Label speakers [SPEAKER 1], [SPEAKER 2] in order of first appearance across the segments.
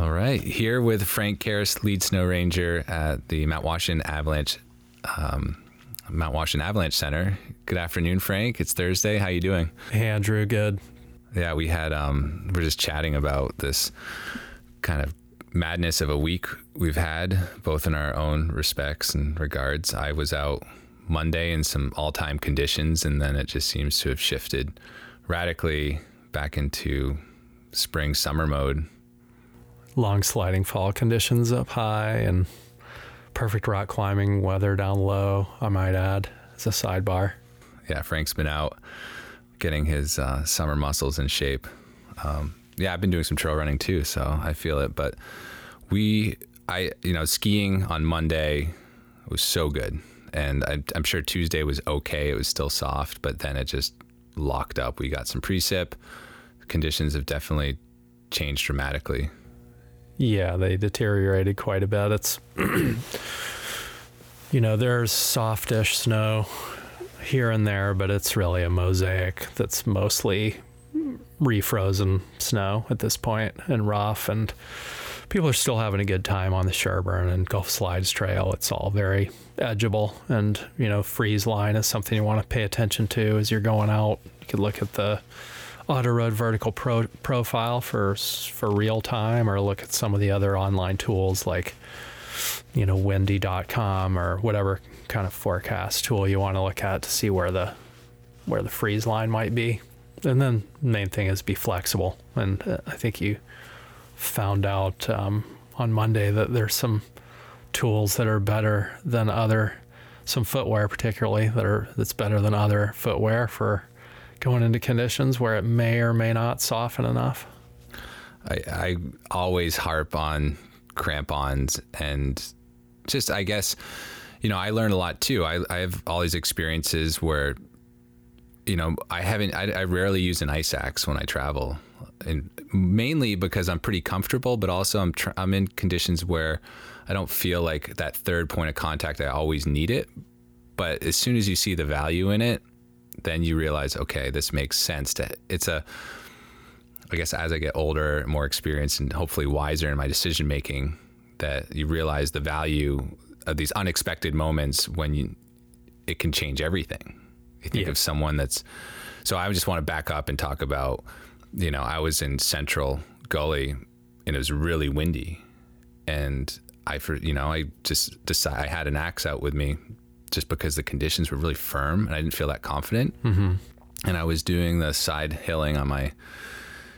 [SPEAKER 1] All right, here with Frank Carus, lead snow ranger at the Mount Washington Avalanche, um, Mount Washington Avalanche Center. Good afternoon, Frank. It's Thursday. How you doing?
[SPEAKER 2] Hey, Andrew. Good.
[SPEAKER 1] Yeah, we had um, we're just chatting about this kind of madness of a week we've had, both in our own respects and regards. I was out Monday in some all-time conditions, and then it just seems to have shifted radically back into spring summer mode
[SPEAKER 2] long sliding fall conditions up high and perfect rock climbing weather down low, I might add, as a sidebar.
[SPEAKER 1] Yeah, Frank's been out getting his uh, summer muscles in shape. Um, yeah, I've been doing some trail running too, so I feel it. But we, I, you know, skiing on Monday was so good. And I, I'm sure Tuesday was okay. It was still soft, but then it just locked up. We got some precip. Conditions have definitely changed dramatically.
[SPEAKER 2] Yeah, they deteriorated quite a bit. It's, you know, there's softish snow here and there, but it's really a mosaic that's mostly refrozen snow at this point and rough. And people are still having a good time on the Sherburne and Gulf Slides Trail. It's all very edgeable, and you know, freeze line is something you want to pay attention to as you're going out. You could look at the Autoroad vertical pro- profile for for real time, or look at some of the other online tools like you know windy.com or whatever kind of forecast tool you want to look at to see where the where the freeze line might be. And then the main thing is be flexible. And uh, I think you found out um, on Monday that there's some tools that are better than other some footwear particularly that are that's better than other footwear for going into conditions where it may or may not soften enough?
[SPEAKER 1] I, I always harp on crampons and just, I guess, you know, I learn a lot too. I, I have all these experiences where, you know, I haven't, I, I rarely use an ice axe when I travel. And mainly because I'm pretty comfortable, but also I'm tr- I'm in conditions where I don't feel like that third point of contact. I always need it, but as soon as you see the value in it, then you realize, okay, this makes sense. To it's a, I guess as I get older, more experienced, and hopefully wiser in my decision making, that you realize the value of these unexpected moments when you it can change everything. You think yeah. of someone that's so I just want to back up and talk about, you know, I was in Central Gully and it was really windy, and I for you know I just decided I had an axe out with me just because the conditions were really firm and I didn't feel that confident. Mm-hmm. And I was doing the side hilling on my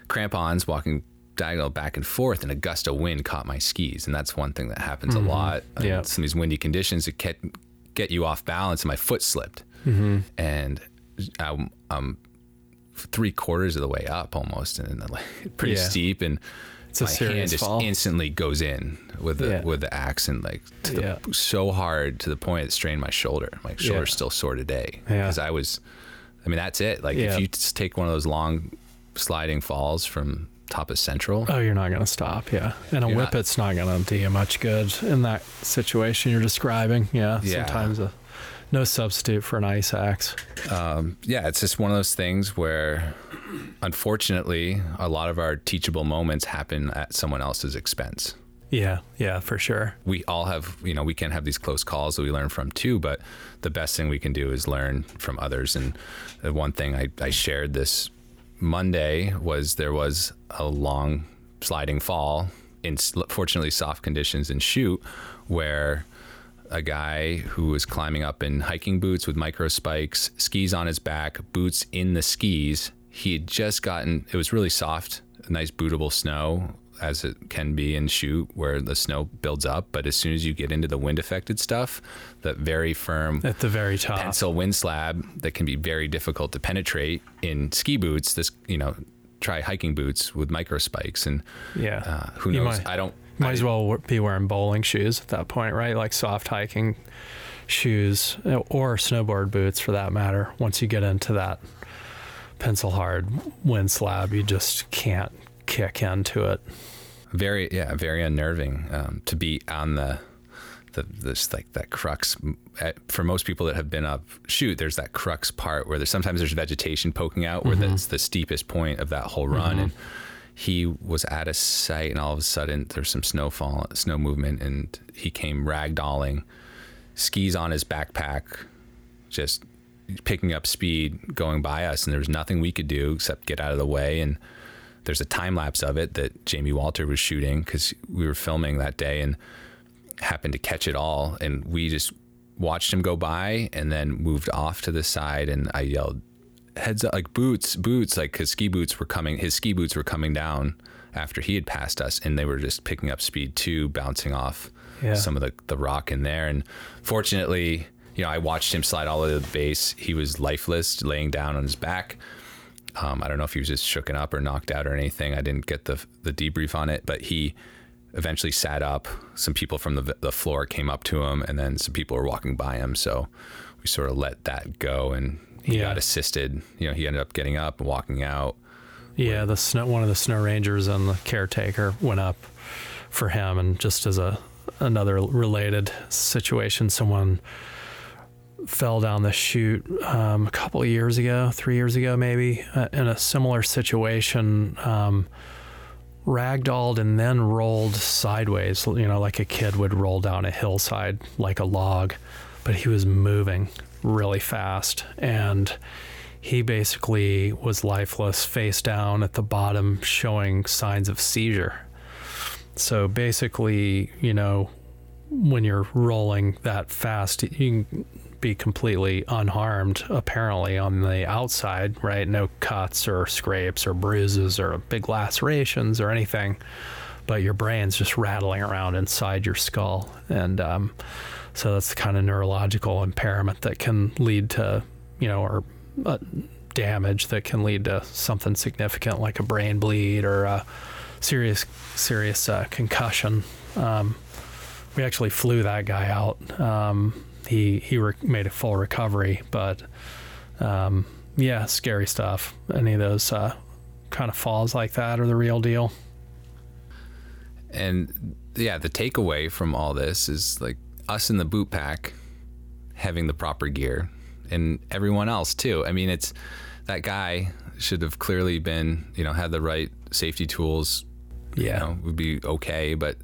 [SPEAKER 1] crampons, walking diagonal back and forth, and a gust of wind caught my skis. And that's one thing that happens mm-hmm. a lot. Yeah. Some of these windy conditions that get, get you off balance, and my foot slipped. Mm-hmm. And I'm, I'm, three quarters of the way up almost, and like pretty yeah. steep. And it's my hand just fall. instantly goes in with the yeah. with the axe and like the, so hard to the point it strained my shoulder. My shoulder's yeah. still sore today because I was. I mean, that's it. Like if you just take one of those long sliding falls from top of Central.
[SPEAKER 2] Oh, you're not going to stop. Yeah. And a whippet's not, not going to do you much good in that situation you're describing. Yeah. yeah. Sometimes a, no substitute for an ice axe.
[SPEAKER 1] Um, yeah. It's just one of those things where unfortunately, a lot of our teachable moments happen at someone else's expense.
[SPEAKER 2] Yeah, yeah, for sure.
[SPEAKER 1] We all have, you know, we can have these close calls that we learn from too, but the best thing we can do is learn from others. And the one thing I, I shared this Monday was there was a long sliding fall in fortunately soft conditions in Chute where a guy who was climbing up in hiking boots with micro spikes, skis on his back, boots in the skis, he had just gotten it was really soft nice bootable snow as it can be in Chute where the snow builds up. But as soon as you get into the wind affected stuff that very firm
[SPEAKER 2] at the very top.
[SPEAKER 1] pencil wind slab that can be very difficult to penetrate in ski boots this you know try hiking boots with micro spikes. And
[SPEAKER 2] yeah.
[SPEAKER 1] uh, who knows? i don't
[SPEAKER 2] might as well be wearing bowling shoes at that point right like soft hiking shoes or snowboard boots for that matter once you get into that pencil hard wind slab. You just can't kick into it.
[SPEAKER 1] Very, yeah, very unnerving um, to be on the, the this like that crux. For most people that have been up Chute there's that crux part where there's sometimes there's vegetation poking out, where mm-hmm. that's the steepest point of that whole run, mm-hmm. and he was at a site and all of a sudden there's some snowfall, snow movement, and he came ragdolling, skis on his backpack, just picking up speed, going by us, and there was nothing we could do except get out of the way. And there's a time lapse of it that Jamie Walter was shooting because we were filming that day and happened to catch it all, and we just watched him go by and then moved off to the side, and I yelled heads up, like boots, boots, like his ski boots were coming, his ski boots were coming down after he had passed us, and they were just picking up speed too, bouncing off
[SPEAKER 2] Yeah.
[SPEAKER 1] some of the, the rock in there. And fortunately, you know, I watched him slide all the way to the base. He was lifeless, laying down on his back. Um, I don't know if he was just shooken up or knocked out or anything. I didn't get the the debrief on it, but he eventually sat up. Some people from the the floor came up to him, and then some people were walking by him. So we sort of let that go, and he
[SPEAKER 2] Yeah.
[SPEAKER 1] got assisted. You know, he ended up getting up and walking out.
[SPEAKER 2] Yeah, the snow one of the snow rangers and the caretaker went up for him and just as a another related situation, someone fell down the chute um, a couple of years ago, three years ago maybe, uh, in a similar situation. Um, ragdolled and then rolled sideways, you know, like a kid would roll down a hillside like a log, but he was moving really fast and he basically was lifeless, face down at the bottom, showing signs of seizure. So basically, you know, when you're rolling that fast, you be completely unharmed, apparently, on the outside, right? No cuts or scrapes or bruises or big lacerations or anything. But your brain's just rattling around inside your skull. And um, so that's the kind of neurological impairment that can lead to, you know, or uh, damage that can lead to something significant like a brain bleed or a serious, serious uh, concussion. Um, we actually flew that guy out. Um, he he re- made a full recovery, but um, yeah, scary stuff. Any of those uh, kind of falls like that are the real deal.
[SPEAKER 1] And yeah, the takeaway from all this is like us in the boot pack having the proper gear and everyone else too. I mean, it's that guy should have clearly been, you know, had the right safety tools.
[SPEAKER 2] Yeah.
[SPEAKER 1] You know, would be okay, but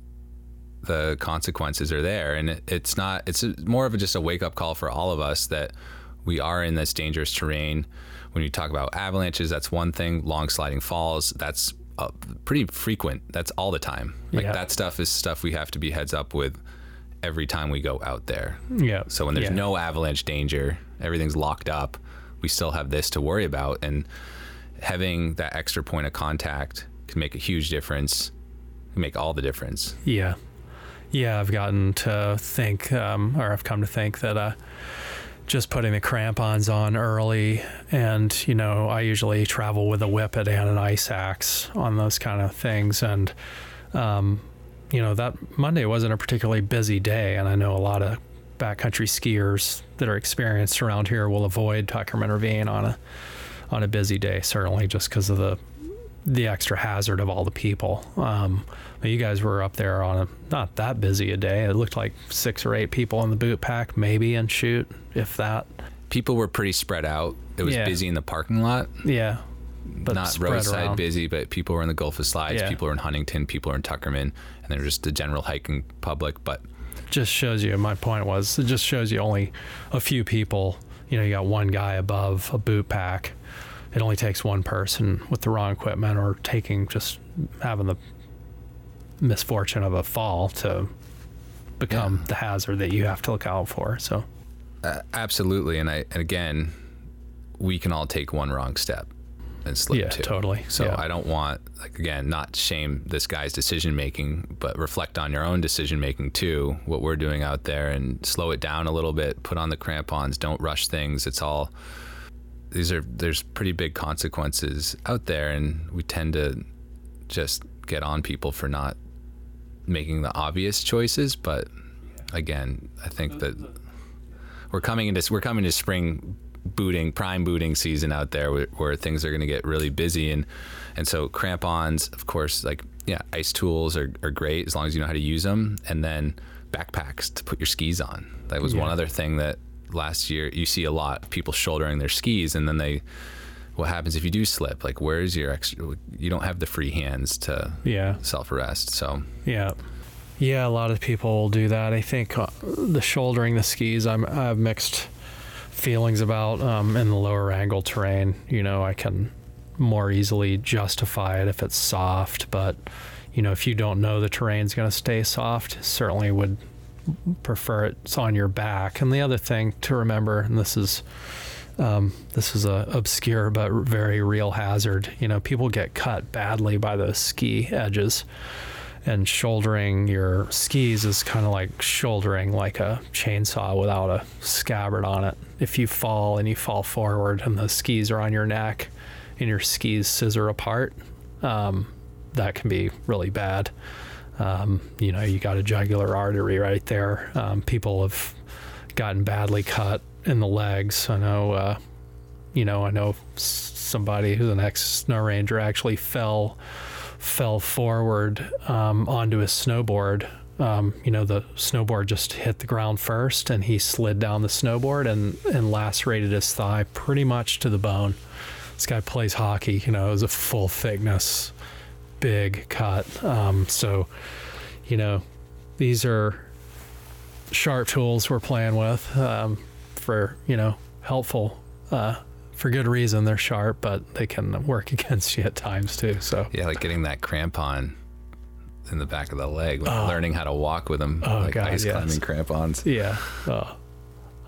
[SPEAKER 1] the consequences are there. And it, it's not, it's more of a, just a wake up call for all of us that we are in this dangerous terrain. When you talk about avalanches, that's one thing. Long sliding falls, that's uh, pretty frequent. That's all the time. Like
[SPEAKER 2] Yeah.
[SPEAKER 1] that stuff is stuff we have to be heads up with every time we go out there.
[SPEAKER 2] Yeah.
[SPEAKER 1] So when there's
[SPEAKER 2] Yeah.
[SPEAKER 1] no avalanche danger, everything's locked up, we still have this to worry about. And having that extra point of contact can make a huge difference, can make all the difference.
[SPEAKER 2] Yeah. Yeah, I've gotten to think, um, or I've come to think that uh, just putting the crampons on early, and, you know, I usually travel with a whippet and an ice axe on those kind of things. And, um, you know, that Monday wasn't a particularly busy day, and I know a lot of backcountry skiers that are experienced around here will avoid Tuckerman Ravine on a on a busy day, certainly just because of the the extra hazard of all the people. Um, you guys were up there on a not that busy a day. It looked like six or eight people in the boot pack, maybe, and shoot, if that.
[SPEAKER 1] People were pretty spread out. It was
[SPEAKER 2] Yeah.
[SPEAKER 1] busy in the parking lot,
[SPEAKER 2] Yeah. But
[SPEAKER 1] not roadside
[SPEAKER 2] around.
[SPEAKER 1] busy, but people were in the Gulf of Slides,
[SPEAKER 2] Yeah.
[SPEAKER 1] people were in Huntington, people were in Tuckerman, and they're just the general hiking public. But
[SPEAKER 2] Just shows you, my point was, it just shows you only a few people. You know, you got one guy above a boot pack. It only takes one person with the wrong equipment or taking just having the misfortune of a fall to become the hazard that you have to look out for. So,
[SPEAKER 1] uh, absolutely, and I and again, we can all take one wrong step and slip
[SPEAKER 2] Yeah,
[SPEAKER 1] too.
[SPEAKER 2] totally.
[SPEAKER 1] So
[SPEAKER 2] Yeah.
[SPEAKER 1] I don't want like again not shame this guy's decision making, but reflect on your own decision making too. What we're doing out there and slow it down a little bit. Put on the crampons. Don't rush things. It's all these are there's pretty big consequences out there, and we tend to just get on people for not making the obvious choices. But again, I think that we're coming into we're coming to spring booting prime booting season out there where, where things are going to get really busy and and so crampons of course like yeah ice tools are, are great as long as you know how to use them and then backpacks to put your skis on that was one other thing that last year you see a lot of people shouldering their skis and then they what happens if you do slip? Like, where's your extra? You don't have the free hands to
[SPEAKER 2] Yeah.
[SPEAKER 1] self arrest. So,
[SPEAKER 2] Yeah. Yeah, a lot of people will do that. I think uh, the shouldering the skis, I'm, I have mixed feelings about um, in the lower angle terrain. You know, I can more easily justify it if it's soft, but you know, if you don't know the terrain's going to stay soft, certainly would prefer it's on your back. And the other thing to remember, and this is um, this is a obscure but very real hazard. You know, people get cut badly by those ski edges, and shouldering your skis is kind of like shouldering like a chainsaw without a scabbard on it. If you fall and you fall forward and the skis are on your neck, and your skis scissor apart, um, that can be really bad. Um, you know, you got a jugular artery right there. Um, people have gotten badly cut in the legs. I know, uh, you know, I know somebody who's an ex snow ranger actually fell fell forward um, onto his snowboard. Um, you know, the snowboard just hit the ground first, and he slid down the snowboard and and lacerated his thigh pretty much to the bone. This guy plays hockey. You know, it was a full thickness, big cut. Um, so, you know, these are sharp tools we're playing with um, for you know helpful uh, for good reason. They're sharp, but they can work against you at times too. So
[SPEAKER 1] yeah, like getting that crampon in the back of the leg,
[SPEAKER 2] Oh.
[SPEAKER 1] learning how to walk with them,
[SPEAKER 2] Oh,
[SPEAKER 1] like
[SPEAKER 2] God,
[SPEAKER 1] ice
[SPEAKER 2] yes.
[SPEAKER 1] climbing crampons.
[SPEAKER 2] yeah, uh,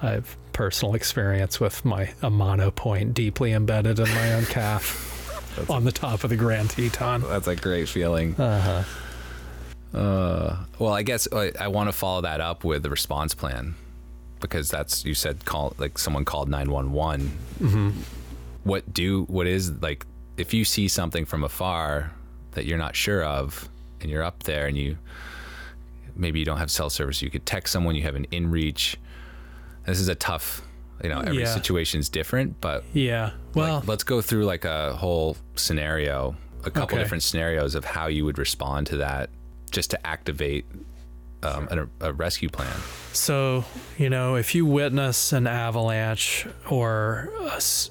[SPEAKER 2] I have personal experience with my a mono point deeply embedded in my own calf on the top of the Grand Teton.
[SPEAKER 1] That's a great feeling.
[SPEAKER 2] Uh-huh.
[SPEAKER 1] Uh, well, I guess I, I want to follow that up with the response plan because that's you said call like someone called nine one one.
[SPEAKER 2] Mm-hmm.
[SPEAKER 1] What do what is like if you see something from afar that you're not sure of and you're up there and you maybe you don't have cell service, you could text someone. You have an inReach. This is a tough. You know, every
[SPEAKER 2] Yeah.
[SPEAKER 1] situation is different, but
[SPEAKER 2] Yeah. Well,
[SPEAKER 1] like, let's go through like a whole scenario, a couple
[SPEAKER 2] Okay.
[SPEAKER 1] different scenarios of how you would respond to that, just to activate um, a, a rescue plan.
[SPEAKER 2] So, you know, if you witness an avalanche or,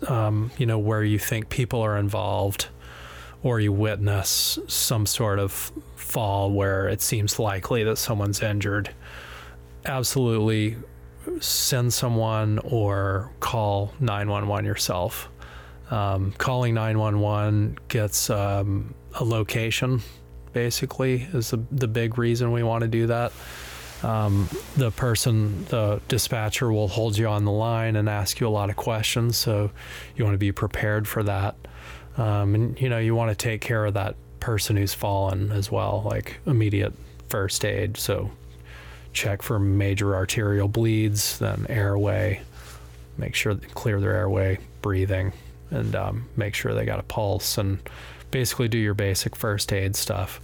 [SPEAKER 2] um, you know, where you think people are involved, or you witness some sort of fall where it seems likely that someone's injured, absolutely send someone or call 911 yourself. Um, calling 911 gets um, a location, basically, is the, the big reason we want to do that um, the person, the dispatcher, will hold you on the line and ask you a lot of questions. So you want to be prepared for that. Um, and you know, you want to take care of that person who's fallen as well, like immediate first aid. So check for major arterial bleeds, then airway. Make sure clear their airway, breathing, and um, make sure they got a pulse, and basically do your basic first aid stuff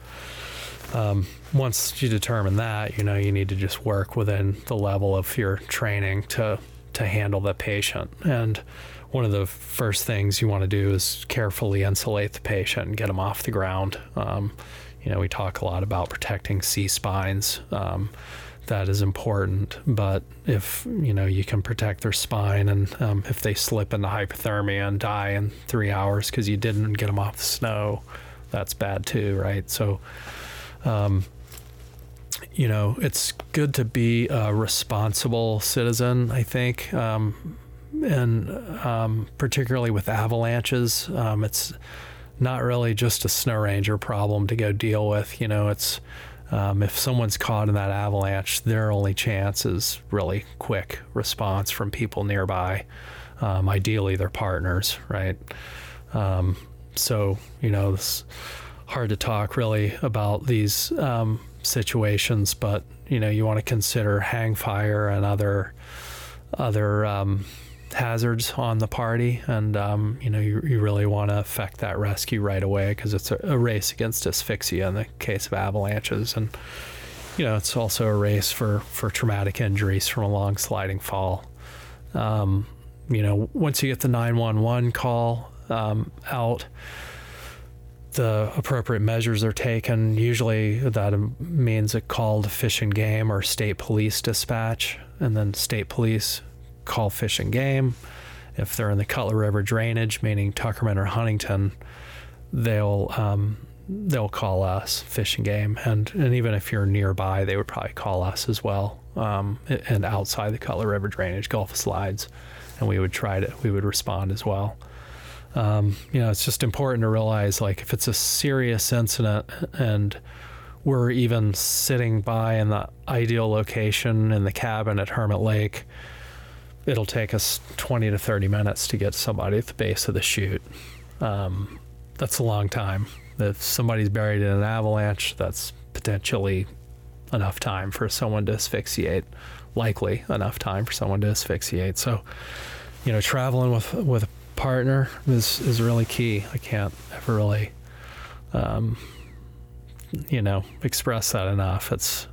[SPEAKER 2] um, once you determine that, you know, you need to just work within the level of your training to to handle the patient. And one of the first things you want to do is carefully insulate the patient and get them off the ground. Um, you know, we talk a lot about protecting C spines. Um, that is important, but if you know you can protect their spine, and um, if they slip into hypothermia and die in three hours because you didn't get them off the snow, that's bad too, right? So um, you know, it's good to be a responsible citizen, I think. Um, and um, particularly with avalanches, um, it's not really just a snow ranger problem to go deal with. You know, it's um, if someone's caught in that avalanche, their only chance is really quick response from people nearby. Um, ideally, their partners, right? Um, so, you know, it's hard to talk really about these um, situations, but you know, you want to consider hang fire and other other um, hazards on the party, and um, you know, you, you really want to affect that rescue right away because it's a, a race against asphyxia in the case of avalanches, and you know, it's also a race for for traumatic injuries from a long sliding fall. Um, you know, once you get the 911 call um, out, the appropriate measures are taken. Usually that means a call to fish and game or state police dispatch, and then state police call fish and game, if they're in the Cutler River drainage, meaning Tuckerman or Huntington, they'll um, they'll call us Fish and Game, and and even if you're nearby, they would probably call us as well. Um, and outside the Cutler River drainage, Gulf Slides, and we would try to we would respond as well. Um, you know, it's just important to realize like if it's a serious incident and we're even sitting by in the ideal location in the cabin at Hermit Lake, it'll take us 20 to 30 minutes to get somebody at the base of the chute. Um, that's a long time. If somebody's buried in an avalanche, that's potentially enough time for someone to asphyxiate, likely enough time for someone to asphyxiate. So, you know, traveling with with a partner is is really key. I can't ever really, um, you know, express that enough. It's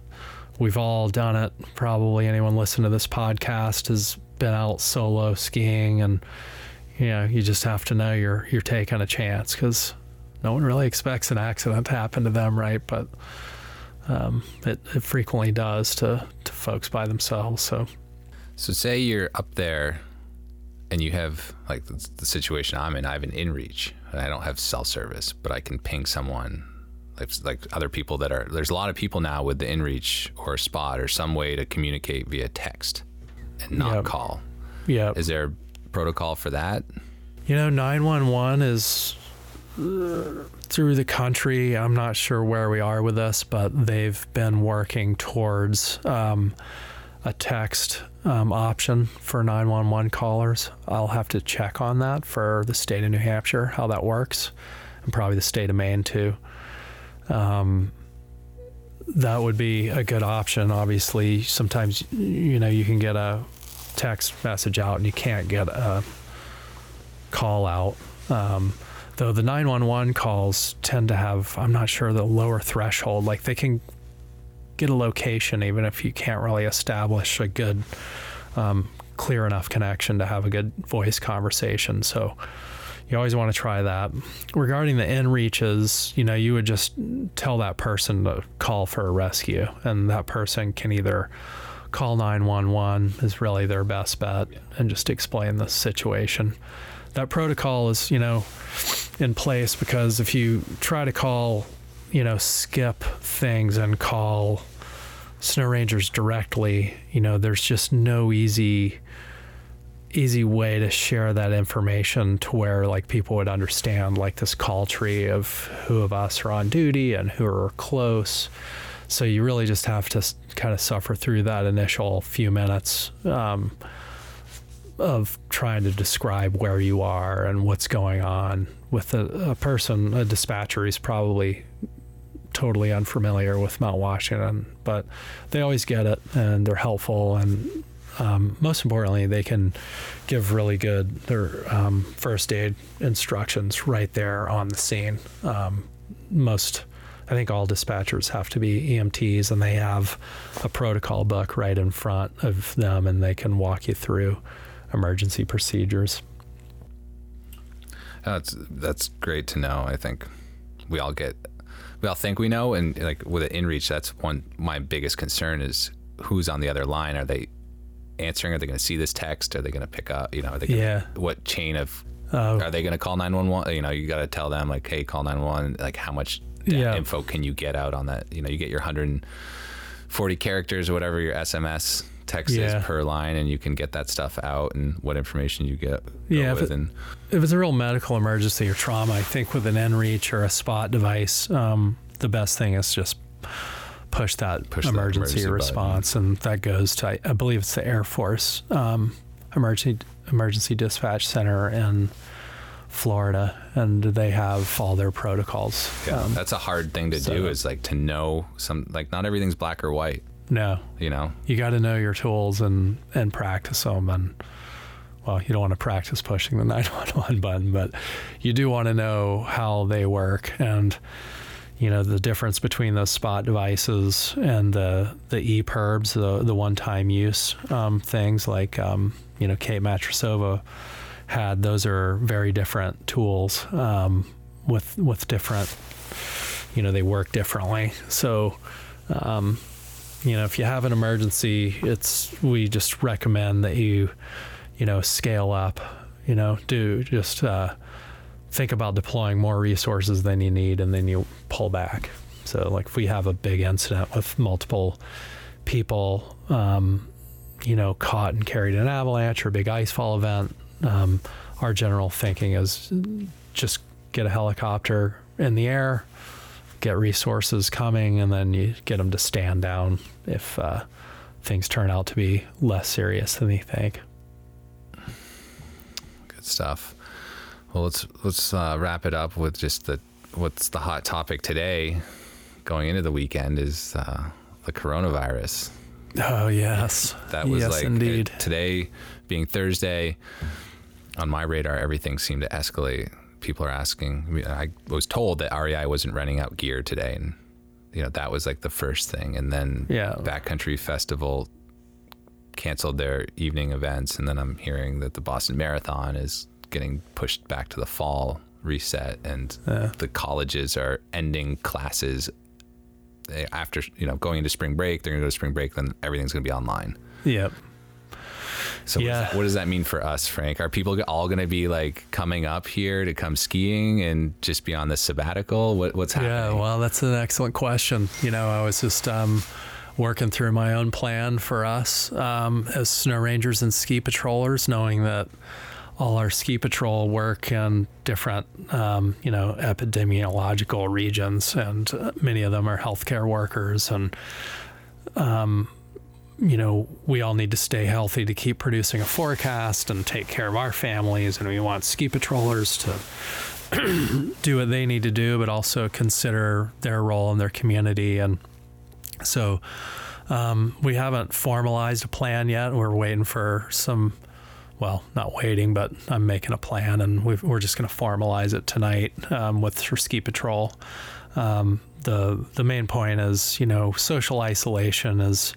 [SPEAKER 2] we've all done it. Probably anyone listening to this podcast has been out solo skiing, and you know, you just have to know you're you're taking a chance because no one really expects an accident to happen to them, right? But um, it, it frequently does to, to folks by themselves. So,
[SPEAKER 1] so say you're up there and you have like the, the situation I'm in. I have an InReach and I don't have cell service, but I can ping someone. Like, like other people that are there's a lot of people now with the InReach or Spot or some way to communicate via text and not
[SPEAKER 2] Yep.
[SPEAKER 1] call.
[SPEAKER 2] yeah.
[SPEAKER 1] Is there a protocol for that?
[SPEAKER 2] You know, 911 is through the country. I'm not sure where we are with this, but they've been working towards um, a text um, option for 911 callers. I'll have to check on that for the state of New Hampshire, how that works, and probably the state of Maine too. Um, that would be a good option. Obviously, sometimes you know you can get a text message out and you can't get a call out. Um, though the 911 calls tend to have, I'm not sure, the lower threshold. Like they can get a location even if you can't really establish a good, um, clear enough connection to have a good voice conversation. So you always want to try that. Regarding the inReaches, you know, you would just tell that person to call for a rescue, and that person can either call 911 is really their best bet and just explain the situation. That protocol is, you know, in place because if you try to call, you know, skip things and call snow rangers directly, you know, there's just no easy easy way to share that information to where like people would understand like this call tree of who of us are on duty and who are close. So you really just have to kind of suffer through that initial few minutes um, of trying to describe where you are and what's going on with a, a person a dispatcher who's probably totally unfamiliar with mount washington but they always get it and they're helpful and um, most importantly, they can give really good their um, first aid instructions right there on the scene. Um, most, I think, all dispatchers have to be EMTs, and they have a protocol book right in front of them, and they can walk you through emergency procedures.
[SPEAKER 1] That's that's great to know. I think we all get we all think we know, and like with an inReach, that's one my biggest concern is who's on the other line. Are they answering? Are they going to see this text? Are they going to pick up? You know, are they gonna,
[SPEAKER 2] Yeah.
[SPEAKER 1] What chain of
[SPEAKER 2] Uh,
[SPEAKER 1] are they going to call nine one one? You know, you got to tell them like, hey, call nine one. Like, how much
[SPEAKER 2] Yeah.
[SPEAKER 1] info can you get out on that? You know, you get your hundred and forty characters or whatever your SMS text
[SPEAKER 2] Yeah.
[SPEAKER 1] is per line, and you can get that stuff out and what information you get.
[SPEAKER 2] Yeah, if
[SPEAKER 1] with
[SPEAKER 2] it-
[SPEAKER 1] and
[SPEAKER 2] if it's a real medical emergency or trauma, I think with an inReach or a spot device, um, the best thing is just push that
[SPEAKER 1] Push
[SPEAKER 2] emergency,
[SPEAKER 1] emergency button.
[SPEAKER 2] response, and that goes to I, I believe it's the Air Force um, emergency emergency dispatch center in Florida, and they have all their protocols.
[SPEAKER 1] Yeah,
[SPEAKER 2] Um,
[SPEAKER 1] that's a hard thing to
[SPEAKER 2] so-
[SPEAKER 1] do. Is like to know some like not everything's black or white.
[SPEAKER 2] no,
[SPEAKER 1] You know,
[SPEAKER 2] you got to know your tools and and practice them and well you don't want to practice pushing the 911 button but you do want to know how they work and you know the difference between those spot devices and the the EPIRBs the the one time use um, things like um, you know Kate Matrosova had those are very different tools um, with with different you know they work differently. So um, you know if you have an emergency it's we just recommend that you you know scale up you know, do just uh, think about deploying more resources than you need, and then you pull back. So, like if we have a big incident with multiple people, um, you know, caught and carried in an avalanche or a big icefall event, um, our general thinking is just get a helicopter in the air, get resources coming, and then you get them to stand down if uh, things turn out to be less serious than you think.
[SPEAKER 1] Good stuff. Well, let's let's uh, wrap it up with just the what's the hot topic today, going into the weekend is uh, the coronavirus.
[SPEAKER 2] Oh yes,
[SPEAKER 1] That was
[SPEAKER 2] yes,
[SPEAKER 1] like
[SPEAKER 2] indeed.
[SPEAKER 1] it- today being Thursday. On my radar, everything seemed to escalate. People are asking. I, mean, I was told that REI wasn't renting out gear today, and you know that was like the first thing. And then
[SPEAKER 2] Yeah.
[SPEAKER 1] Backcountry Festival canceled their evening events, and then I'm hearing that the Boston Marathon is getting pushed back to the fall reset, and
[SPEAKER 2] Yeah.
[SPEAKER 1] the colleges are ending classes after you know going into spring break. They're going to go to spring break, then everything's going to be online.
[SPEAKER 2] Yep.
[SPEAKER 1] So what,
[SPEAKER 2] Yeah.
[SPEAKER 1] does that, what does that mean for us, Frank? Are people all going to be like coming up here to come skiing and just be on this sabbatical? What, what's happening?
[SPEAKER 2] Yeah, well, that's an excellent question. You know, I was just um, working through my own plan for us um, as snow rangers and ski patrollers, knowing that all our ski patrol work in different, um, you know, epidemiological regions, and uh, many of them are healthcare workers, and um, you know, we all need to stay healthy to keep producing a forecast and take care of our families, and we want ski patrollers to do what they need to do, but also consider their role in their community. And so um, we haven't formalized a plan yet. We're waiting for some, well, not waiting, but I'm making a plan, and we've, we're just going to formalize it tonight um, with ski patrol. Um, the the main point is, you know, social isolation is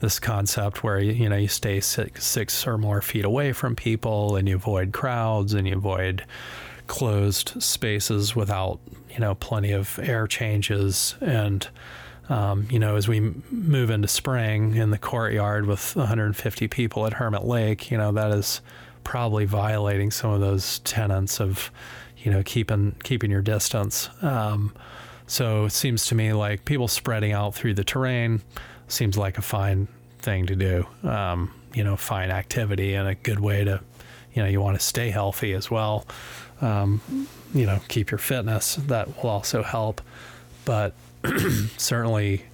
[SPEAKER 2] this concept where you, you know you stay six, six or more feet away from people, and you avoid crowds, and you avoid closed spaces without you know plenty of air changes and um, you know as we move into spring in the courtyard with 150 people at hermit lake you know that is probably violating some of those tenets of you know keeping keeping your distance um, so it seems to me like people spreading out through the terrain seems like a fine thing to do um, you know fine activity and a good way to you know you want to stay healthy as well um, you know, keep your fitness. That will also help. But certainly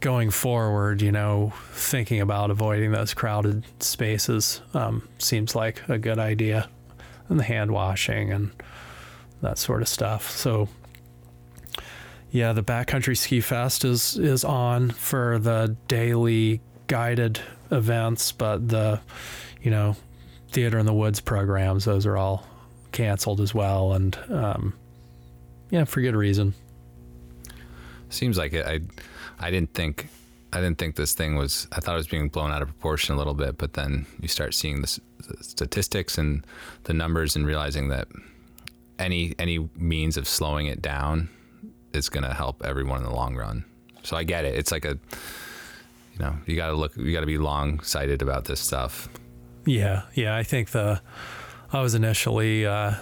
[SPEAKER 2] going forward, you know, thinking about avoiding those crowded spaces um, seems like a good idea. And the hand washing and that sort of stuff. So, yeah, the Backcountry Ski Fest is is on for the daily guided events, but the, you know, Theater in the Woods programs, those are all canceled as well, and um, yeah, for good reason.
[SPEAKER 1] Seems like it. I, I didn't think, I didn't think this thing was. I thought it was being blown out of proportion a little bit, but then you start seeing the, the statistics and the numbers and realizing that any any means of slowing it down is going to help everyone in the long run. So I get it. It's like a, you know, you got to look. You got to be long sighted about this stuff.
[SPEAKER 2] Yeah, yeah, I think the I was initially uh,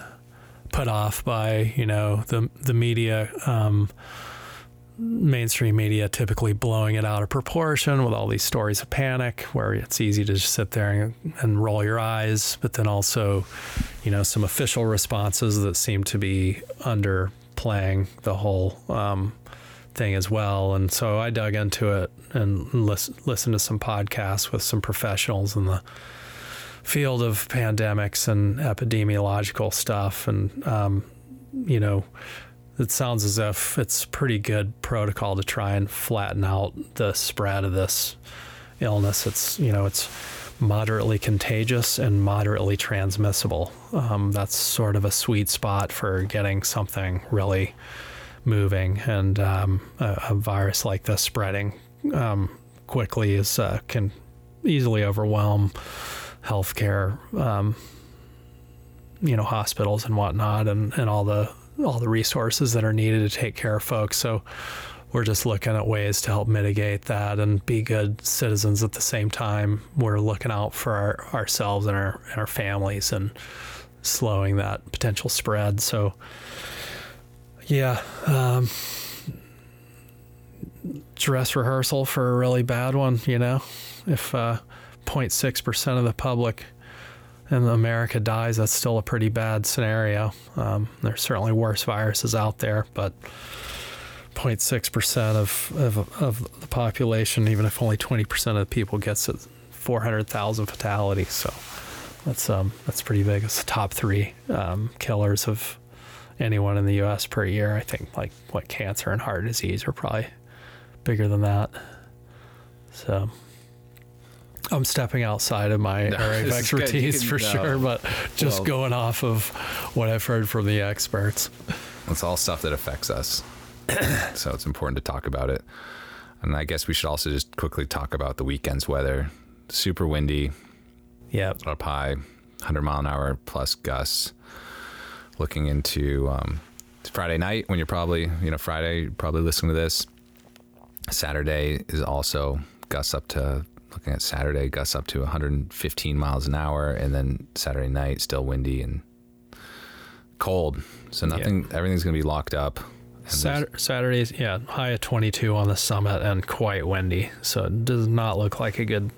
[SPEAKER 2] put off by you know the the media. Um, mainstream media typically blowing it out of proportion with all these stories of panic where it's easy to just sit there and, and roll your eyes but then also you know some official responses that seem to be underplaying the whole um, thing as well. And so i dug into it and lis- listened to some podcasts with some professionals in the field of pandemics and epidemiological stuff. And um, you know it sounds as if it's pretty good protocol to try and flatten out the spread of this illness. It's you know it's moderately contagious and moderately transmissible. Um, that's sort of a sweet spot for getting something really moving, and um, a, a virus like this spreading um, quickly is uh, can easily overwhelm healthcare. Um, you know hospitals and whatnot and, and all the all the resources that are needed to take care of folks so we're just looking at ways to help mitigate that and be good citizens at the same time we're looking out for our, ourselves and our and our families and slowing that potential spread. So, yeah, um, dress rehearsal for a really bad one. You know, if uh, 0.6 percent of the public in America dies, that's still a pretty bad scenario. Um, there's certainly worse viruses out there, but 0.6 percent of, of of the population, even if only 20 percent of the people gets it, 400,000 fatalities. So that's um that's pretty big. It's the top three um, killers of anyone in the U.S. per year. I think like what cancer and heart disease are probably bigger than that. So I'm stepping outside of my
[SPEAKER 1] No,
[SPEAKER 2] area of
[SPEAKER 1] this is good. You
[SPEAKER 2] expertise
[SPEAKER 1] can-
[SPEAKER 2] for
[SPEAKER 1] no.
[SPEAKER 2] sure, but just
[SPEAKER 1] Well-
[SPEAKER 2] going off of what I've heard from the experts.
[SPEAKER 1] It's all stuff that affects us. so it's important to talk about it. And I guess we should also just quickly talk about the weekend's weather. Super windy,
[SPEAKER 2] Yep.
[SPEAKER 1] up high, 100 mile an hour plus gusts. Looking into um, Friday night when you're probably, you know, Friday, you're probably listening to this. Saturday is also gusts up to, looking at Saturday, gusts up to 115 miles an hour. And then Saturday night, still windy and cold. So nothing, everything's going to be locked up.
[SPEAKER 2] Saturdays, yeah, high of 22 on the summit and quite windy. So it does not look like a good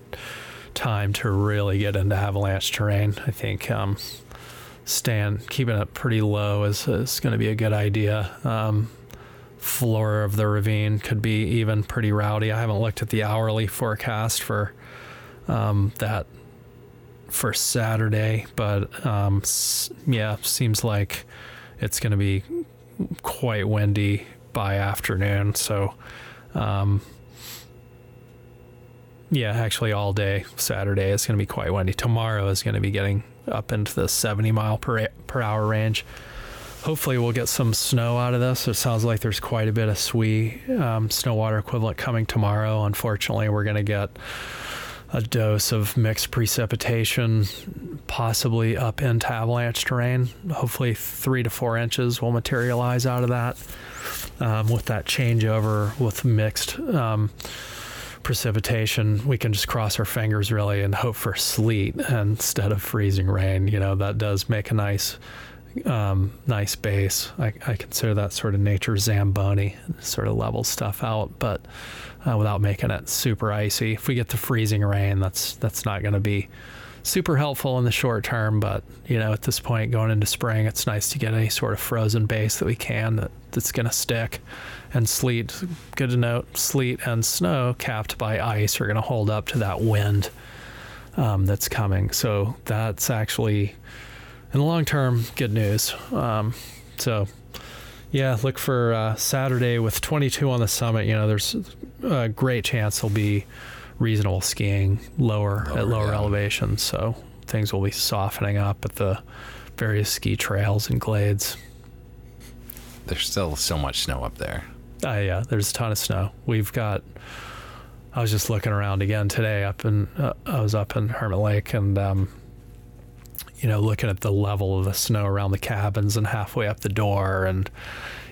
[SPEAKER 2] time to really get into avalanche terrain. I think um, staying, keeping it pretty low is, is going to be a good idea. Um, floor of the ravine could be even pretty rowdy. I haven't looked at the hourly forecast for um, that for Saturday, but um, yeah, seems like it's going to be quite windy by afternoon. So, um, yeah, actually, all day Saturday is going to be quite windy. Tomorrow is going to be getting up into the 70 mile per, per hour range. Hopefully, we'll get some snow out of this. It sounds like there's quite a bit of SWE um, snow water equivalent coming tomorrow. Unfortunately, we're going to get a dose of mixed precipitation, possibly up into avalanche terrain. Hopefully, three to four inches will materialize out of that. Um, with that changeover with mixed um, precipitation, we can just cross our fingers really and hope for sleet instead of freezing rain. You know, that does make a nice. Um, nice base. I, I consider that sort of nature Zamboni, sort of level stuff out, but uh, without making it super icy. If we get the freezing rain, that's that's not going to be super helpful in the short term. But you know, at this point, going into spring, it's nice to get any sort of frozen base that we can that, that's going to stick. And sleet, good to note, sleet and snow capped by ice are going to hold up to that wind um, that's coming. So that's actually, in the long term, good news. Um, so yeah, look for uh, Saturday with 22 on the summit. You know, there's a great chance there'll be reasonable skiing lower,
[SPEAKER 1] Lower,
[SPEAKER 2] at lower
[SPEAKER 1] yeah.
[SPEAKER 2] elevations. So things will be softening up at the various ski trails and glades.
[SPEAKER 1] There's still so much snow up there.
[SPEAKER 2] Uh, yeah, there's a ton of snow. We've got. I was just looking around again today. Up in, uh, I was up in Hermit Lake, and um, you know, looking at the level of the snow around the cabins and halfway up the door, and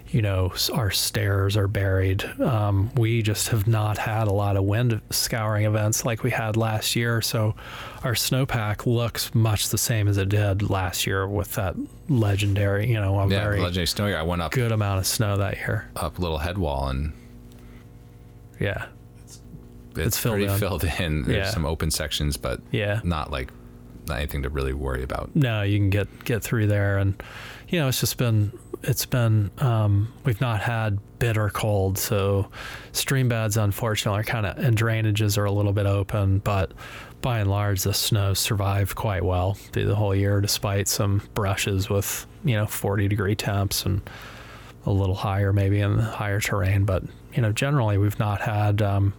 [SPEAKER 2] you know, our stairs are buried. Um, we just have not had a lot of wind scouring events like we had last year, so our snowpack looks much the same as it did last year with that legendary, you know, a
[SPEAKER 1] Yeah,
[SPEAKER 2] very
[SPEAKER 1] legendary snow. I went up
[SPEAKER 2] good amount of snow that year.
[SPEAKER 1] up little head wall and
[SPEAKER 2] Yeah,
[SPEAKER 1] it's,
[SPEAKER 2] It's filled
[SPEAKER 1] pretty
[SPEAKER 2] in.
[SPEAKER 1] filled in. There's
[SPEAKER 2] Yeah.
[SPEAKER 1] some open sections, but
[SPEAKER 2] yeah.
[SPEAKER 1] not like not anything to really worry about.
[SPEAKER 2] no, you can get get through there, and you know it's just been it's been um, we've not had bitter cold, so stream beds unfortunately are kind of and drainages are a little bit open, but by and large the snow survived quite well through the whole year, despite some brushes with you know 40 degree temps and a little higher maybe in the higher terrain, but you know generally we've not had um,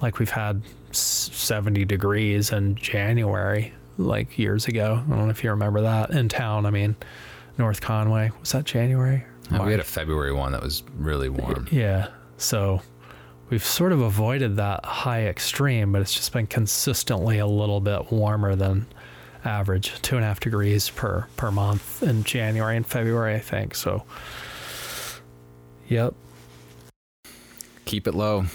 [SPEAKER 2] like we've had 70 degrees in January like years ago. I don't know if you remember that in town. I mean, North Conway was that January?
[SPEAKER 1] Uh, we had a February one that was really warm.
[SPEAKER 2] yeah. So we've sort of avoided that high extreme, but it's just been consistently a little bit warmer than average, two and a half degrees per per month in January and February, I think. So, yep.
[SPEAKER 1] Keep it low.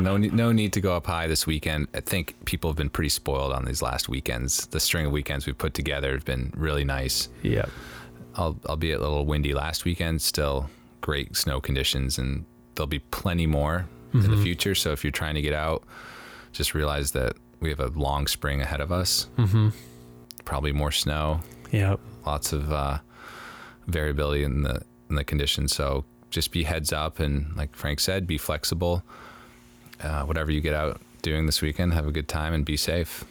[SPEAKER 1] No no need to go up high this weekend. I think people have been pretty spoiled on these last weekends. The string of weekends we've put together have been really nice.
[SPEAKER 2] Yep.
[SPEAKER 1] I'll, albeit a little windy last weekend, still great snow conditions, and there'll be plenty more in the future. So if you're trying to get out, just realize that we have a long spring ahead of us. Mm-hmm. Probably more snow,
[SPEAKER 2] Yep.
[SPEAKER 1] lots of uh, variability in the in the conditions. So just be heads up, and like Frank said, be flexible. Uh, whatever you get out doing this weekend, have a good time and be safe.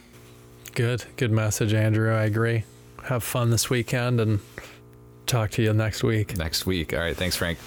[SPEAKER 2] Good. Good message, Andrew. I agree. Have fun this weekend and talk to you next week.
[SPEAKER 1] Next week. All right. Thanks, Frank.